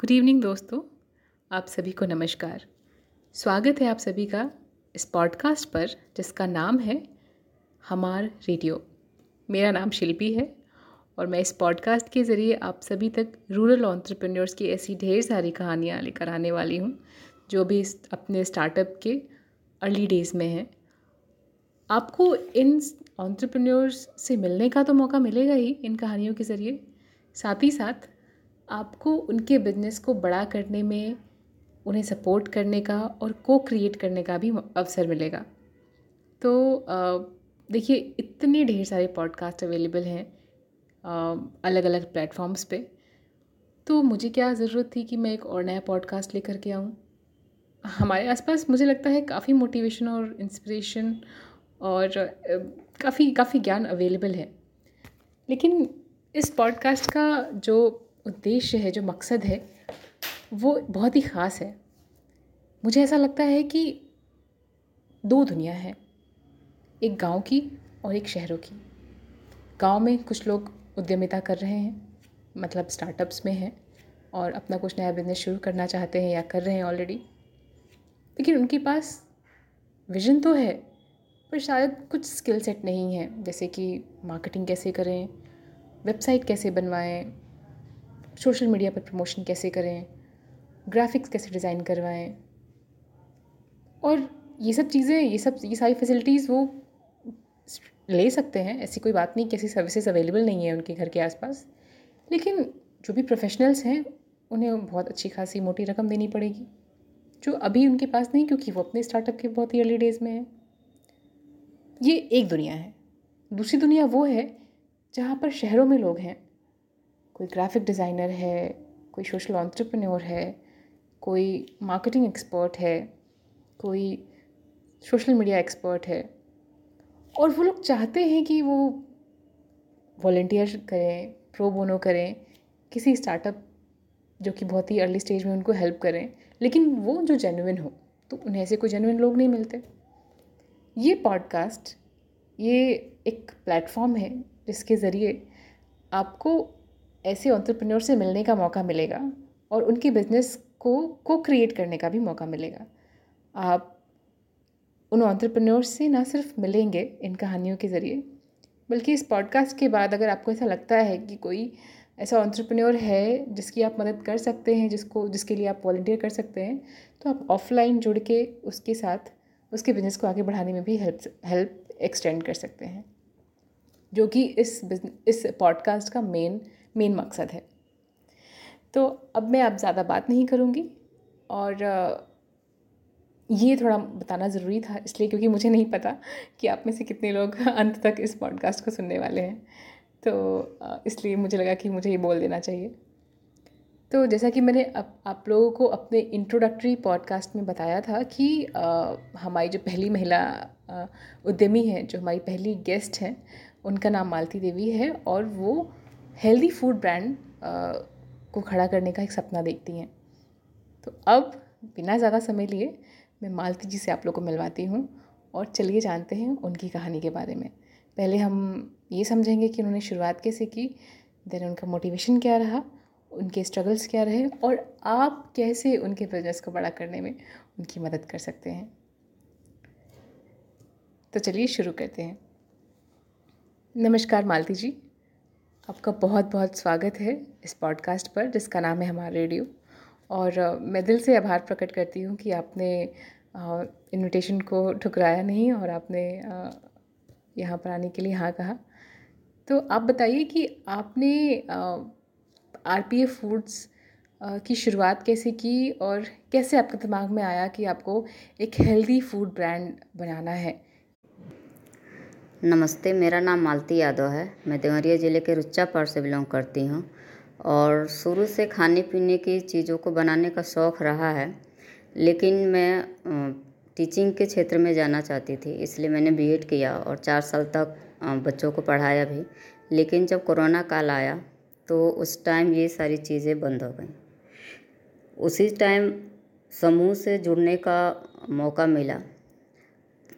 Good evening दोस्तों। आप सभी को नमस्कार। स्वागत है आप सभी का इस पॉडकास्ट पर, जिसका नाम है हमार रेडियो। मेरा नाम शिल्पी है और मैं इस पॉडकास्ट के ज़रिए आप सभी तक रूरल ऑन्टरप्रेन्योर्स की ऐसी ढेर सारी कहानियाँ लेकर आने वाली हूँ, जो भी अपने स्टार्टअप के अर्ली डेज़ में हैं। आपको इन ऑन्टरप्रेन्योर्स से मिलने का तो मौका मिलेगा ही इन कहानियों के ज़रिए। साथ ही साथ आपको उनके बिज़नेस को बड़ा करने में, उन्हें सपोर्ट करने का और को क्रिएट करने का भी अवसर मिलेगा। तो देखिए, इतने ढेर सारे पॉडकास्ट अवेलेबल हैं अलग अलग प्लेटफॉर्म्स पे। तो मुझे क्या ज़रूरत थी कि मैं एक और नया पॉडकास्ट लेकर के आऊँ? हमारे आसपास मुझे लगता है काफ़ी मोटिवेशन और इंस्पिरेशन और काफ़ी काफ़ी ज्ञान अवेलेबल है। लेकिन इस पॉडकास्ट का जो उद्देश्य है, जो मकसद है, वो बहुत ही ख़ास है। मुझे ऐसा लगता है कि दो दुनिया है, एक गाँव की और एक शहरों की। गाँव में कुछ लोग उद्यमिता कर रहे हैं मतलब स्टार्टअप्स में हैं, और अपना कुछ नया बिज़नेस शुरू करना चाहते हैं या कर रहे हैं ऑलरेडी लेकिन उनके पास विजन तो है, पर शायद कुछ स्किल सेट नहीं है, जैसे कि मार्केटिंग कैसे करें वेबसाइट कैसे बनवाएँ सोशल मीडिया पर प्रमोशन कैसे करें? ग्राफिक्स कैसे डिज़ाइन करवाएँ? और ये सब चीज़ें, ये सब, ये सारी फैसिलिटीज़ वो ले सकते हैं, ऐसी कोई बात नहीं कि ऐसी सर्विसेज़ अवेलेबल नहीं है उनके घर के आसपास। लेकिन जो भी प्रोफेशनल्स हैं, उन्हें बहुत अच्छी खासी मोटी रकम देनी पड़ेगी, जो अभी उनके पास नहीं, क्योंकि वो अपने स्टार्टअप के बहुत ही अर्ली डेज़ में हैं। ये एक दुनिया है। दूसरी दुनिया वो है, जहाँ पर शहरों में लोग हैं कोई ग्राफिक डिज़ाइनर है, कोई सोशल ऑन्ट्रप्रनोर है, कोई मार्केटिंग एक्सपर्ट है, कोई सोशल मीडिया एक्सपर्ट है। और वो लोग चाहते हैं कि वो वॉल्टियर करें प्रो बोनो करें, किसी स्टार्टअप जो कि बहुत ही अर्ली स्टेज में उनको हेल्प करें, लेकिन वो जो जेनुइन हो तो उन्हें ऐसे कोई जेनुइन लोग नहीं मिलते। ये पॉडकास्ट ये एक प्लेटफॉर्म है, जिसके ज़रिए आपको ऐसे ऑन्टरप्रेन्योर से मिलने का मौका मिलेगा और उनके बिज़नेस को को क्रिएट करने का भी मौका मिलेगा। आप उन ऑन्टरप्रेन्योर से ना सिर्फ़ मिलेंगे इन कहानियों के ज़रिए, बल्कि इस पॉडकास्ट के बाद अगर आपको ऐसा लगता है कि कोई ऐसा ऑन्टरप्रेन्योर है जिसकी आप मदद कर सकते हैं, जिसको, जिसके लिए आप वॉल्टियर कर सकते हैं तो आप ऑफलाइन जुड़ के उसके साथ, उसके बिज़नेस को आगे बढ़ाने में भी हेल्प हेल्प एक्सटेंड कर सकते हैं। जो कि इस इस पॉडकास्ट का मेन मेन मकसद है। तो अब मैं अब ज़्यादा बात नहीं करूँगी और ये थोड़ा बताना ज़रूरी था इसलिए क्योंकि मुझे नहीं पता कि आप में से कितने लोग अंत तक इस पॉडकास्ट को सुनने वाले हैं। तो इसलिए मुझे लगा कि मुझे ये बोल देना चाहिए। तो जैसा कि मैंने अब आप लोगों को अपने इंट्रोडक्टरी पॉडकास्ट में बताया था कि आ, हमारी जो पहली महिला उद्यमी हैं जो हमारी पहली गेस्ट हैं उनका नाम मालती देवी है और वो हेल्दी फ़ूड ब्रांड को खड़ा करने का एक सपना देखती हैं। तो अब, बिना ज़्यादा समय लिए, मैं मालती जी से आप लोग को मिलवाती हूँ और चलिए जानते हैं उनकी कहानी के बारे में। पहले हम ये समझेंगे कि उन्होंने शुरुआत कैसे की, देन उनका मोटिवेशन क्या रहा, उनके स्ट्रगल्स क्या रहे और आप कैसे उनके बिज़नेस को बड़ा करने में उनकी मदद कर सकते हैं। तो चलिए शुरू करते हैं। नमस्कार मालती जी। आपका बहुत बहुत स्वागत है इस पॉडकास्ट पर, जिसका नाम है हमारा रेडियो। और मैं दिल से आभार प्रकट करती हूँ कि आपने इनविटेशन को ठुकराया नहीं और आपने यहाँ पर आने के लिए हाँ कहा। तो आप बताइए कि आपने आर पी एफ़ फूड्स की शुरुआत कैसे की और कैसे आपके दिमाग में आया कि आपको एक हेल्दी फ़ूड ब्रांड बनाना है? नमस्ते, मेरा नाम मालती यादव है। मैं देवरिया ज़िले के रुच्चा पार से बिलोंग करती हूँ और शुरू से खाने पीने की चीज़ों को बनाने का शौक़ रहा है, लेकिन मैं टीचिंग के क्षेत्र में जाना चाहती थी, इसलिए मैंने बीएड किया और चार साल तक बच्चों को पढ़ाया भी। लेकिन जब कोरोना काल आया तो उस टाइम ये सारी चीज़ें बंद हो गई। उसी टाइम समूह से जुड़ने का मौका मिला।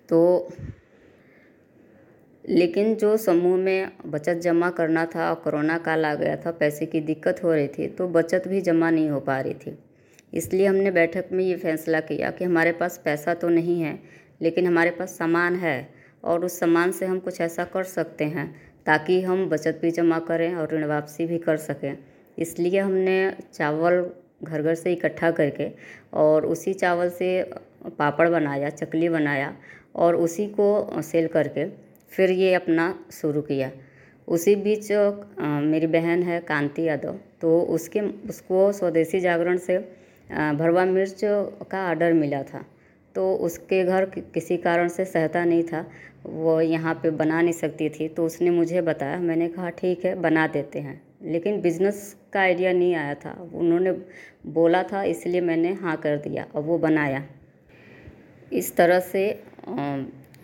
तो लेकिन जो समूह में बचत जमा करना था और कोरोना काल आ गया था, पैसे की दिक्कत हो रही थी तो बचत भी जमा नहीं हो पा रही थी। इसलिए हमने बैठक में ये फैसला किया कि हमारे पास पैसा तो नहीं है, लेकिन हमारे पास सामान है और उस सामान से हम कुछ ऐसा कर सकते हैं ताकि हम बचत भी जमा करें और ऋण वापसी भी कर सकें। इसलिए हमने चावल घर घर से इकट्ठा करके और उसी चावल से पापड़ बनाया, चकली बनाया और उसी को सेल करके फिर ये अपना शुरू किया। उसी बीच मेरी बहन है कांति यादव तो उसके, उसको स्वदेशी जागरण से भरवा मिर्च का ऑर्डर मिला था। तो उसके घर किसी कारण से सहता नहीं था, वो यहाँ पे बना नहीं सकती थी तो उसने मुझे बताया। मैंने कहा, ठीक है, बना देते हैं। लेकिन बिज़नेस का आइडिया नहीं आया था। उन्होंने बोला था, इसलिए मैंने हाँ कर दिया और वो बनाया। इस तरह से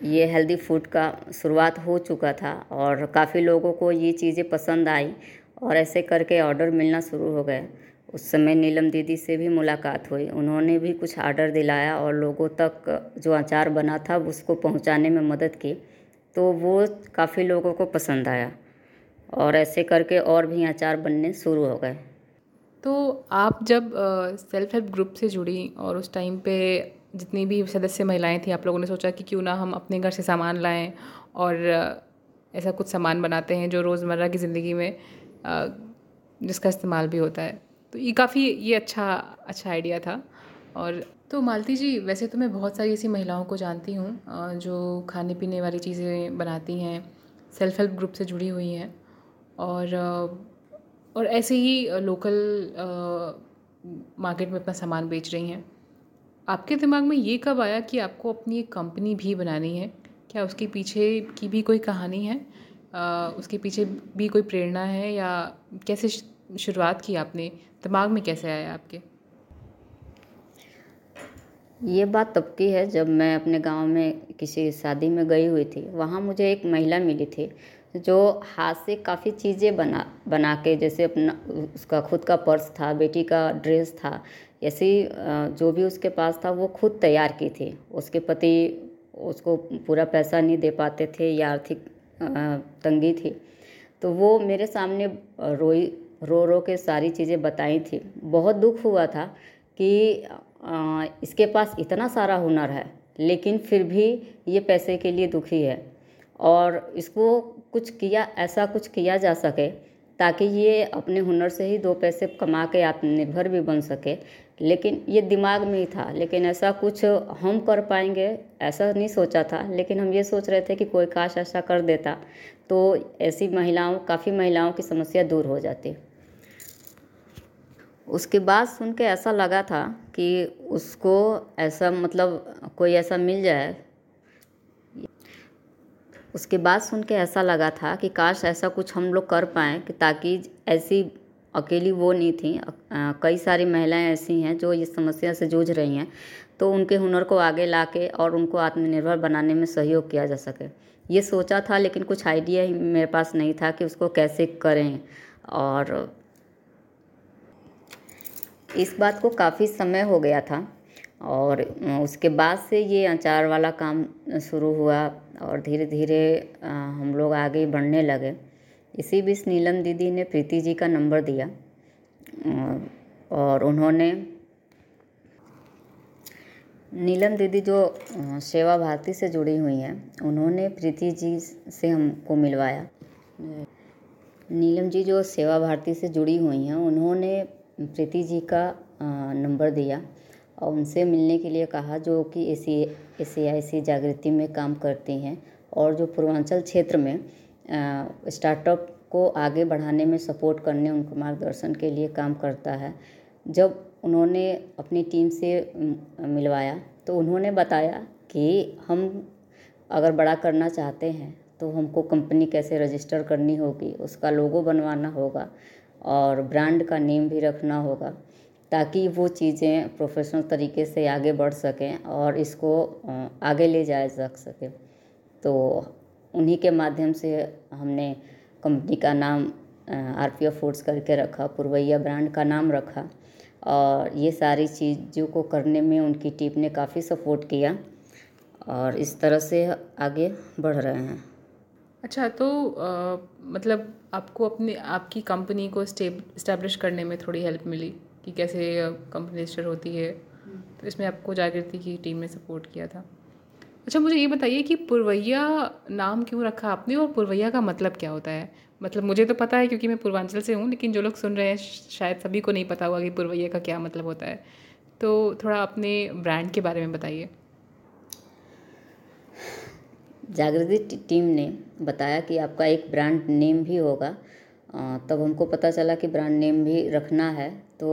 ये हेल्दी फ़ूड का शुरुआत हो चुका था और काफ़ी लोगों को ये चीज़ें पसंद आई और ऐसे करके ऑर्डर मिलना शुरू हो गए उस समय नीलम दीदी से भी मुलाकात हुई। उन्होंने भी कुछ आर्डर दिलाया और लोगों तक जो अचार बना था उसको पहुँचाने में मदद की तो वो काफ़ी लोगों को पसंद आया और ऐसे करके और भी अचार बनने शुरू हो गए। तो आप जब सेल्फ हेल्प ग्रुप से जुड़ी और उस टाइम पे जितनी भी सदस्य महिलाएँ थी, आप लोगों ने सोचा कि क्यों ना हम अपने घर से सामान लाएँ और ऐसा कुछ सामान बनाते हैं जो रोज़मर्रा की ज़िंदगी में जिसका इस्तेमाल भी होता है। तो ये काफ़ी, ये अच्छा अच्छा आइडिया था। और तो मालती जी, वैसे तो मैं बहुत सारी ऐसी महिलाओं को जानती हूँ जो खाने पीने वाली चीज़ें बनाती हैं, सेल्फ हेल्प ग्रुप से जुड़ी हुई हैं और और ऐसे ही लोकल मार्केट में अपना सामान बेच रही हैं। आपके दिमाग में ये कब आया कि आपको अपनी एक कंपनी भी बनानी है? क्या उसके पीछे की भी कोई कहानी है? आ, उसके पीछे भी कोई प्रेरणा है या कैसे शुरुआत की आपने? दिमाग में कैसे आया आपके? ये बात तब की है जब मैं अपने गाँव में किसी शादी में गई हुई थी। वहाँ मुझे एक महिला मिली थी जो हाथ से काफ़ी चीज़ें बना बना के जैसे अपना उसका खुद का पर्स था बेटी का ड्रेस था ऐसी जो भी उसके पास था, वो खुद तैयार की थी। उसके पति उसको पूरा पैसा नहीं दे पाते थे या आर्थिक तंगी थी। तो वो मेरे सामने रोई, रो रो के सारी चीज़ें बताई थी। बहुत दुख हुआ था कि इसके पास इतना सारा हुनर है, लेकिन फिर भी ये पैसे के लिए दुखी है। और इसको कुछ किया, ऐसा कुछ किया जा सके, ताकि ये अपने हुनर से ही दो पैसे कमा के आत्मनिर्भर भी बन सके। लेकिन ये दिमाग में ही था, लेकिन ऐसा कुछ हम कर पाएँगे, ऐसा नहीं सोचा था। लेकिन हम ये सोच रहे थे कि कोई काश ऐसा कर देता तो ऐसी महिलाओं, काफ़ी महिलाओं की समस्या दूर हो जाती। उसके बाद सुन के ऐसा लगा था कि उसको ऐसा मतलब कोई ऐसा मिल जाए। उसके बाद सुन के ऐसा लगा था कि काश ऐसा कुछ हम लोग कर पाएँ कि ताकि ऐसी अकेली वो नहीं थी। कई सारी महिलाएँ ऐसी हैं जो इस समस्या से जूझ रही हैं तो उनके हुनर को आगे ला के और उनको आत्मनिर्भर बनाने में सहयोग किया जा सके। ये सोचा था, लेकिन कुछ आइडिया ही मेरे पास नहीं था कि उसको कैसे करें। और इस बात को काफ़ी समय हो गया था और उसके बाद से ये अचार वाला काम शुरू हुआ और धीरे धीरे हम लोग आगे बढ़ने लगे। इसी बीच नीलम दीदी ने प्रीति जी का नंबर दिया और उन्होंने नीलम दीदी जो सेवा भारती से जुड़ी हुई हैं, उन्होंने प्रीति जी से हमको मिलवाया। नीलम जी जो सेवा भारती से जुड़ी हुई हैं, उन्होंने प्रीति जी का नंबर दिया और उनसे मिलने के लिए कहा जो कि ए सी जागृति में काम करती हैं और जो पूर्वांचल क्षेत्र में स्टार्टअप को आगे बढ़ाने में सपोर्ट करने, उनको मार्गदर्शन के लिए काम करता है। जब उन्होंने अपनी टीम से मिलवाया तो उन्होंने बताया कि हम अगर बड़ा करना चाहते हैं तो हमको कंपनी कैसे रजिस्टर करनी होगी, उसका लोगो बनवाना होगा और ब्रांड का नेम भी रखना होगा, ताकि वो चीज़ें प्रोफेशनल तरीके से आगे बढ़ सकें और इसको आगे ले जाया जा सके। तो उन्हीं के माध्यम से हमने कंपनी का नाम आर पी एफ़ फूड्स करके रखा पुरवैया ब्रांड का नाम रखा और ये सारी चीज़ों को करने में उनकी टीम ने काफ़ी सपोर्ट किया और इस तरह से आगे बढ़ रहे हैं। अच्छा तो आ, मतलब आपको अपने आपकी कंपनी को स्टेब इस्टेब्लिश करने में थोड़ी हेल्प मिली कि कैसे कंपनी रजिस्टर होती है? तो इसमें आपको जागृति की टीम ने सपोर्ट किया था। अच्छा मुझे ये बताइए कि पुरवैया नाम क्यों रखा आपने और पुरवैया का मतलब क्या होता है? मतलब मुझे तो पता है क्योंकि मैं पूर्वांचल से हूँ, लेकिन जो लोग सुन रहे हैं शायद सभी को नहीं पता होगा कि पुरवैया का क्या मतलब होता है। तो थोड़ा अपने ब्रांड के बारे में बताइए। जागृति टीम ने बताया कि आपका एक ब्रांड नेम भी होगा। तब हमको पता चला कि ब्रांड नेम भी रखना है। तो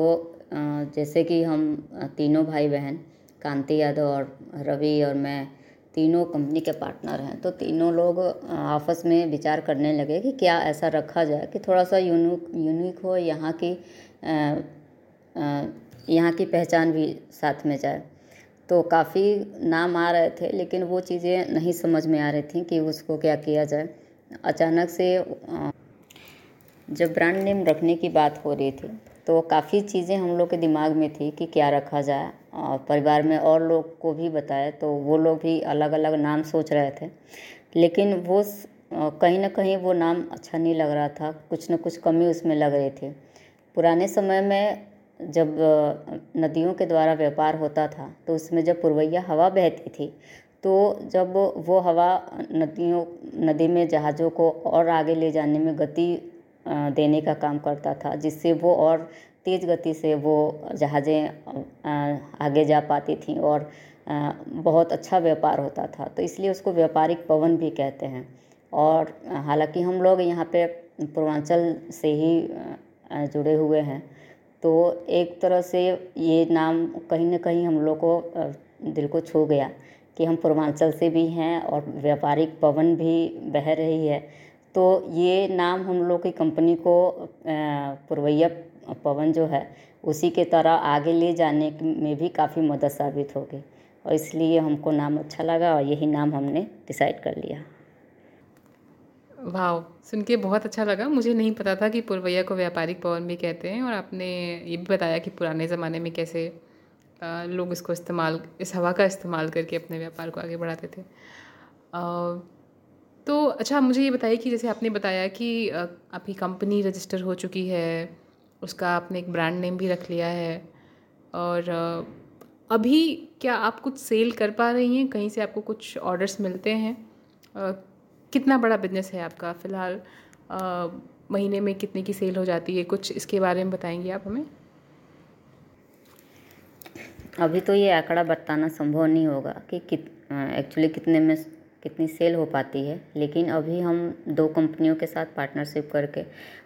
जैसे कि हम तीनों भाई बहन कांति यादव और रवि और मैं तीनों कंपनी के पार्टनर हैं। तो तीनों लोग आपस में विचार करने लगे कि क्या ऐसा रखा जाए कि थोड़ा सा यूनिक यूनिक हो, यहाँ की यहाँ की पहचान भी साथ में जाए। तो काफ़ी नाम आ रहे थे, लेकिन वो चीज़ें नहीं समझ में आ रही थी कि उसको क्या किया जाए। अचानक से जब ब्रांड नेम रखने की बात हो रही थी तो काफ़ी चीज़ें हम लोग के दिमाग में थी कि क्या रखा जाए। परिवार में और लोग को भी बताए तो वो लोग भी अलग अलग नाम सोच रहे थे। लेकिन वो कहीं ना कहीं वो नाम अच्छा नहीं लग रहा था, कुछ न कुछ कमी उसमें लग रही थी। पुराने समय में जब नदियों के द्वारा व्यापार होता था तो उसमें जब पुरवैया हवा बहती थी तो जब वो हवा नदियों, नदी में जहाज़ों को और आगे ले जाने में गति देने का काम करता था, जिससे वो और तेज़ गति से वो जहाज़ें आगे जा पाती थी और बहुत अच्छा व्यापार होता था। तो इसलिए उसको व्यापारिक पवन भी कहते हैं। और हालाँकि हम लोग यहाँ पे पूर्वांचल से ही जुड़े हुए हैं। तो एक तरह से ये नाम कहीं ना कहीं हम लोग को दिल को छू गया कि हम पूर्वांचल से भी हैं और व्यापारिक पवन भी बह रही है। तो ये नाम हम लोग की कंपनी को पुरवैया पवन जो है, उसी के तरह आगे ले जाने में भी काफ़ी मदद साबित होगी। और इसलिए हमको नाम अच्छा लगा और यही नाम हमने डिसाइड कर लिया। वाह सुन के बहुत अच्छा लगा। मुझे नहीं पता था कि पुरवैया को व्यापारिक पवन भी कहते हैं और आपने ये भी बताया कि पुराने ज़माने में कैसे लोग इसको इस्तेमाल, इस हवा का इस्तेमाल करके अपने व्यापार को आगे बढ़ाते थे। तो अच्छा मुझे ये बताइए कि जैसे आपने बताया कि आपकी कंपनी रजिस्टर हो चुकी है उसका आपने एक ब्रांड नेम भी रख लिया है। और अभी क्या आप कुछ सेल कर पा रही हैं? कहीं से आपको कुछ ऑर्डर्स मिलते हैं? कितना बड़ा बिज़नेस है आपका फ़िलहाल? महीने में कितने की सेल हो जाती है? कुछ इसके बारे में बताएँगे आप हमें? अभी तो ये आंकड़ा बताना संभव नहीं होगा कि कित एक्चुअली कितने में कितनी सेल हो पाती है। लेकिन अभी हम दो कंपनियों के साथ पार्टनरशिप करके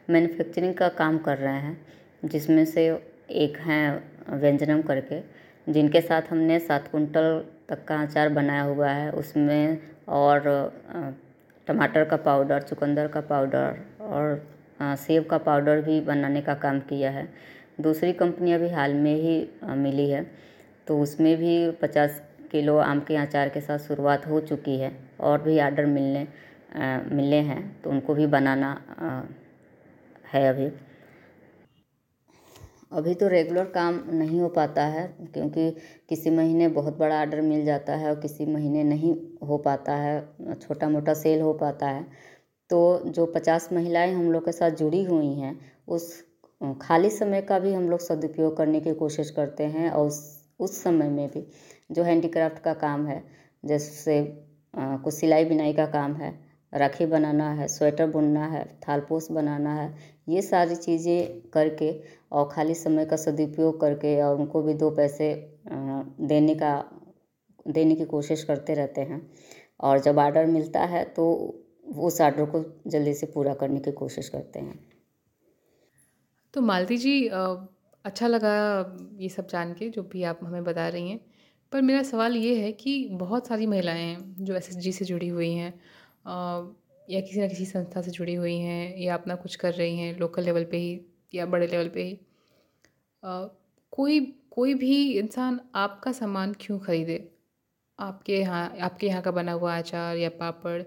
मैन्युफैक्चरिंग का काम कर रहे हैं, जिसमें से एक हैं व्यंजनम करके, जिनके साथ हमने सात कुंटल तक का अचार बनाया हुआ है। उसमें और टमाटर का पाउडर, चुकंदर का पाउडर और सेब का पाउडर भी बनाने का काम किया है। दूसरी कंपनी अभी हाल में ही मिली है तो उसमें भी पचास किलो आम के अचार के साथ शुरुआत हो चुकी है और भी आर्डर मिलने मिले हैं तो उनको भी बनाना है अभी। अभी तो रेगुलर काम नहीं हो पाता है, क्योंकि किसी महीने बहुत बड़ा आर्डर मिल जाता है और किसी महीने नहीं हो पाता है छोटा मोटा सेल हो पाता है। तो जो पचास महिलाएँ हम लोग के साथ जुड़ी हुई हैं, उस खाली समय का भी हम लोग सदुपयोग करने की कोशिश करते हैं और उस उस समय में भी जो हैंडीक्राफ्ट का काम है, जैसे कुछ सिलाई बिनाई का काम है, राखी बनाना है स्वेटर बुनना है थालपोस बनाना है ये सारी चीज़ें करके और खाली समय का सदुपयोग करके और उनको भी दो पैसे देने का, देने की कोशिश करते रहते हैं। और जब आर्डर मिलता है तो उस आर्डर को जल्दी से पूरा करने की कोशिश करते हैं। तो मालती जी अच्छा लगा ये सब जान के जो भी आप हमें बता रही हैं। पर मेरा सवाल ये है कि बहुत सारी महिलाएँ हैं जो एस से जुड़ी हुई हैं या किसी न किसी संस्था से जुड़ी हुई हैं या अपना कुछ कर रही हैं लोकल लेवल पे ही या बड़े लेवल पे ही कोई कोई भी इंसान आपका सामान क्यों ख़रीदे? आपके यहाँ आपके यहाँ का बना हुआ अचार या पापड़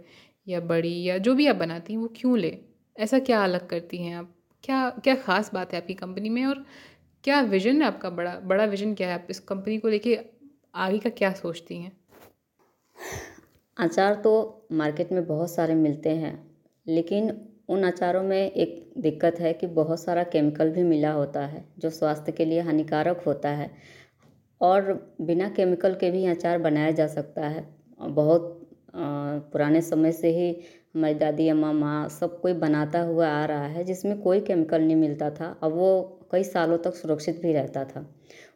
या बड़ी या जो भी आप बनाती हैं वो क्यों ले? ऐसा क्या अलग करती हैं आप? क्या क्या ख़ास बात है आपकी कंपनी में और क्या विज़न है आपका बड़ा बड़ा विज़न क्या है? आप इस कंपनी को लेके आगे का क्या सोचती हैं? अचार तो मार्केट में बहुत सारे मिलते हैं, लेकिन उन अचारों में एक दिक्कत है कि बहुत सारा केमिकल भी मिला होता है, जो स्वास्थ्य के लिए हानिकारक होता है। और बिना केमिकल के भी अचार बनाया जा सकता है। बहुत पुराने समय से ही हमारी दादी, अम्मा, माँ सब कोई बनाता हुआ आ रहा है, जिसमें कोई केमिकल नहीं मिलता था। अब वो कई सालों तक सुरक्षित भी रहता था।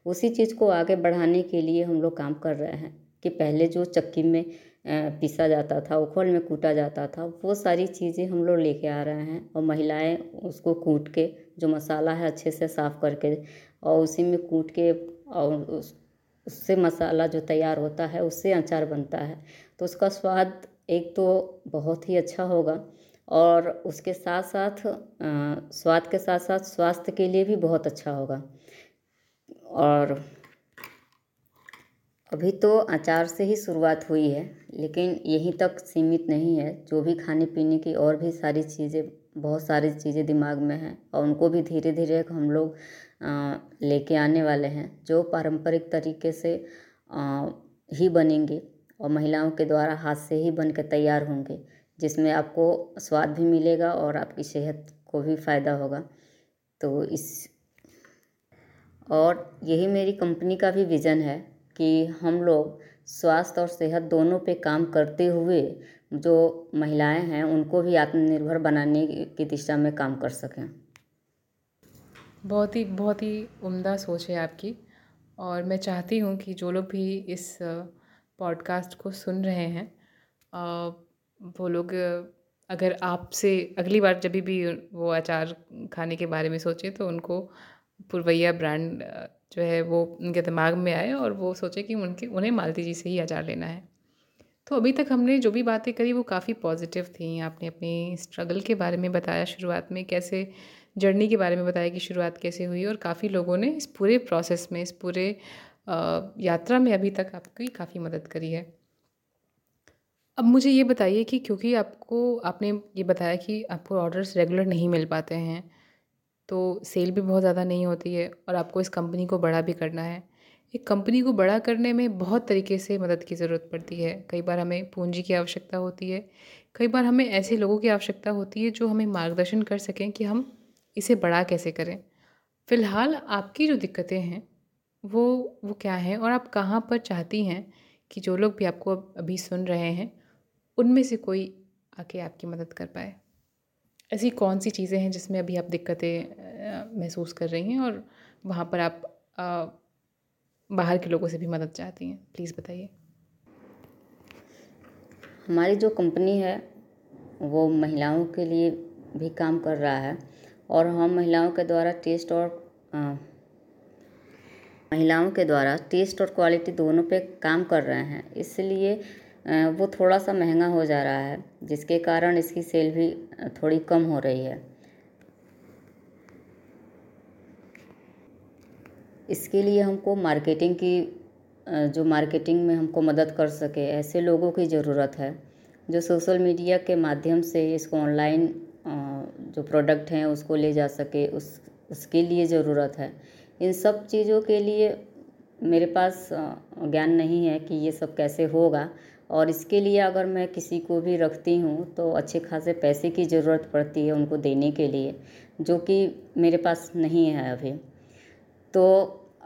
उसी चीज़ को आगे बढ़ाने के लिए हम लोग काम कर रहे हैं कि पहले जो चक्की में पीसा जाता था, उखल में कूटा जाता था, वो सारी चीज़ें हम लोग लेके आ रहे हैं और महिलाएँ उसको कूट के, जो मसाला है अच्छे से साफ़ करके और उसी में कूट के और उस, उससे मसाला जो तैयार होता है, उससे अचार बनता है। तो उसका स्वाद एक तो बहुत ही अच्छा होगा और उसके साथ साथ स्वाद के साथ साथ स्वास्थ्य के लिए भी बहुत अच्छा होगा। और अभी तो अचार से ही शुरुआत हुई है, लेकिन यहीं तक सीमित नहीं है। जो भी खाने पीने की और भी सारी चीज़ें, बहुत सारी चीज़ें दिमाग में हैं और उनको भी धीरे धीरे हम लोग लेके आने वाले हैं, जो पारंपरिक तरीके से ही बनेंगे और महिलाओं के द्वारा हाथ से ही बन के तैयार होंगे, जिसमें आपको स्वाद भी मिलेगा और आपकी सेहत को भी फ़ायदा होगा। तो इस, और यही मेरी कंपनी का भी विज़न है कि हम लोग स्वास्थ्य और सेहत दोनों पे काम करते हुए जो महिलाएँ हैं, उनको भी आत्मनिर्भर बनाने की दिशा में काम कर सकें। बहुत ही बहुत ही उम्दा सोच है आपकी। और मैं चाहती हूँ कि जो लोग भी इस पॉडकास्ट को सुन रहे हैं वो लोग अगर आपसे अगली बार जब भी वो अचार खाने के बारे में सोचें तो उनको पुरवैया ब्रांड जो है वो उनके दिमाग में आए और वो सोचे कि उनके, उन्हें मालती जी से ही अचार लेना है। तो अभी तक हमने जो भी बातें करी वो काफ़ी पॉजिटिव थी। आपने अपनी स्ट्रगल के बारे में बताया शुरुआत में, कैसे जर्नी के बारे में बताया कि शुरुआत कैसे हुई और काफ़ी लोगों ने इस पूरे प्रोसेस में, इस पूरे यात्रा में अभी तक आपकी काफ़ी मदद करी है। अब मुझे ये बताइए कि क्योंकि आपको, आपने ये बताया कि आपको ऑर्डर्स रेगुलर नहीं मिल पाते हैं तो सेल भी बहुत ज़्यादा नहीं होती है और आपको इस कंपनी को बड़ा भी करना है। एक कंपनी को बड़ा करने में बहुत तरीके से मदद की ज़रूरत पड़ती है। कई बार हमें पूंजी की आवश्यकता होती है। कई बार हमें ऐसे लोगों की आवश्यकता होती है जो हमें मार्गदर्शन कर सकें कि हम इसे बड़ा कैसे करें। फ़िलहाल आपकी जो दिक्कतें हैं, वो वो क्या हैं और आप कहाँ पर चाहती हैं कि जो लोग भी आपको अभी सुन रहे हैं, उनमें से कोई आके आपकी मदद कर पाए। ऐसी कौन सी चीज़ें हैं जिसमें अभी आप दिक्कतें महसूस कर रही हैं और वहाँ पर आप आ, बाहर के लोगों से भी मदद चाहती हैं? प्लीज़ बताइए। हमारी जो कंपनी है वो महिलाओं के लिए भी काम कर रहा है और हम महिलाओं के द्वारा टेस्ट और आ, महिलाओं के द्वारा टेस्ट और क्वालिटी दोनों पे काम कर रहे हैं। इसलिए वो थोड़ा सा महँगा हो जा रहा है, जिसके कारण इसकी सेल भी थोड़ी कम हो रही है। इसके लिए हमको मार्केटिंग की जो मार्केटिंग में हमको मदद कर सके, ऐसे लोगों की ज़रूरत है, जो सोशल मीडिया के माध्यम से इसको ऑनलाइन जो प्रोडक्ट हैं उसको ले जा सके, उस, उसके लिए ज़रूरत है। इन सब चीज़ों के लिए मेरे पास ज्ञान नहीं है कि ये सब कैसे होगा और इसके लिए अगर मैं किसी को भी रखती हूँ तो अच्छे खासे पैसे की ज़रूरत पड़ती है उनको देने के लिए जो कि मेरे पास नहीं है अभी। तो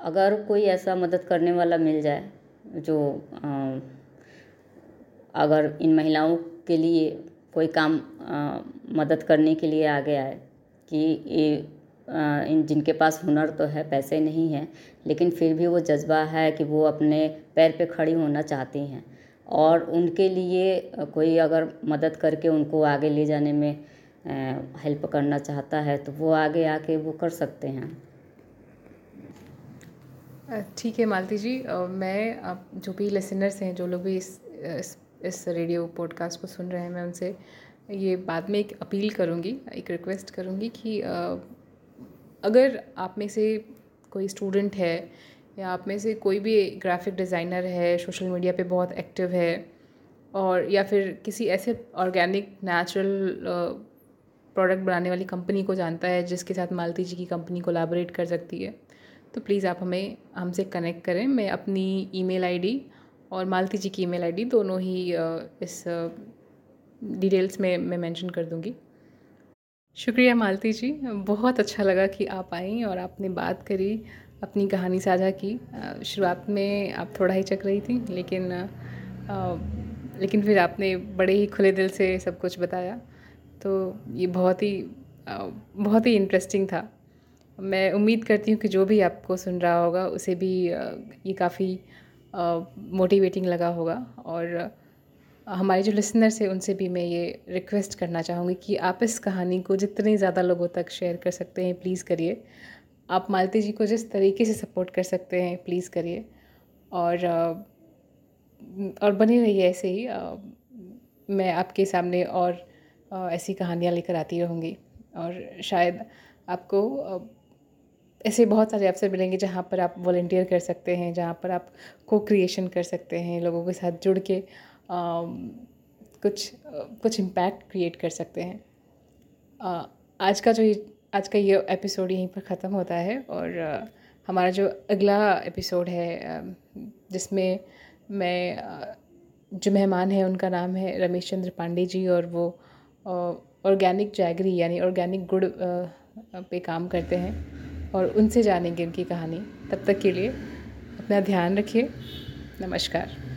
अगर कोई ऐसा मदद करने वाला मिल जाए जो आ, अगर इन महिलाओं के लिए कोई काम आ, मदद करने के लिए आगे आए कि ये इन जिनके पास हुनर तो है पैसे नहीं हैं लेकिन फिर भी वो जज्बा है कि वो अपने पैर पे खड़ी होना चाहती हैं और उनके लिए कोई अगर मदद करके उनको आगे ले जाने में हेल्प करना चाहता है तो वो आगे आके वो कर सकते हैं। ठीक है मालती जी मैं आप जो भी लिसनर्स हैं जो लोग भी इस इस, इस रेडियो पॉडकास्ट को सुन रहे हैं मैं उनसे ये बाद में एक अपील करूँगी एक रिक्वेस्ट करूँगी कि अगर आप में से कोई स्टूडेंट है या आप में से कोई भी ग्राफिक डिज़ाइनर है सोशल मीडिया पे बहुत एक्टिव है, और या फिर किसी ऐसे ऑर्गेनिक नेचुरल प्रोडक्ट बनाने वाली कंपनी को जानता है, जिसके साथ मालती जी की कंपनी कोलैबोरेट कर सकती है तो प्लीज़ आप हमें, हमसे कनेक्ट करें। मैं अपनी ईमेल आईडी और मालती जी की ईमेल आईडी दोनों ही इस डिटेल्स में, मैं मेंशन कर दूँगी। शुक्रिया मालती जी। बहुत अच्छा लगा कि आप आई और आपने बात करी अपनी कहानी साझा की। शुरुआत में आप थोड़ा ही चक रही थी लेकिन आ, लेकिन फिर आपने बड़े ही खुले दिल से सब कुछ बताया। तो ये बहुत ही आ, बहुत ही इंटरेस्टिंग था। मैं उम्मीद करती हूँ कि जो भी आपको सुन रहा होगा उसे भी आ, ये काफ़ी मोटिवेटिंग लगा होगा। और हमारे जो लिसनर्स हैं, उनसे भी मैं ये रिक्वेस्ट करना चाहूँगी कि आप इस कहानी को जितने ज़्यादा लोगों तक शेयर कर सकते हैं प्लीज़ करिए। आप मालती जी को जिस तरीके से सपोर्ट कर सकते हैं प्लीज़ करिए। और और बनी रहिए ऐसे ही मैं आपके सामने और ऐसी कहानियाँ लेकर आती रहूँगी। और शायद आपको ऐसे बहुत सारे अवसर मिलेंगे जहाँ पर आप वॉल्टियर कर सकते हैं, जहाँ पर आप को क्रिएशन कर सकते हैं, लोगों के साथ जुड़ के। कुछ कुछ इम्पैक्ट क्रिएट कर सकते हैं। आज का जो आज का ये एपिसोड यहीं पर ख़त्म होता है और हमारा जो अगला एपिसोड है जिसमें मैं जो मेहमान हैं, उनका नाम है रमेश चंद्र पांडे जी और वो ऑर्गेनिक जैगरी यानी ऑर्गेनिक गुड़ पे काम करते हैं और उनसे जानेंगे उनकी कहानी। तब तक के लिए अपना ध्यान रखिए। नमस्कार।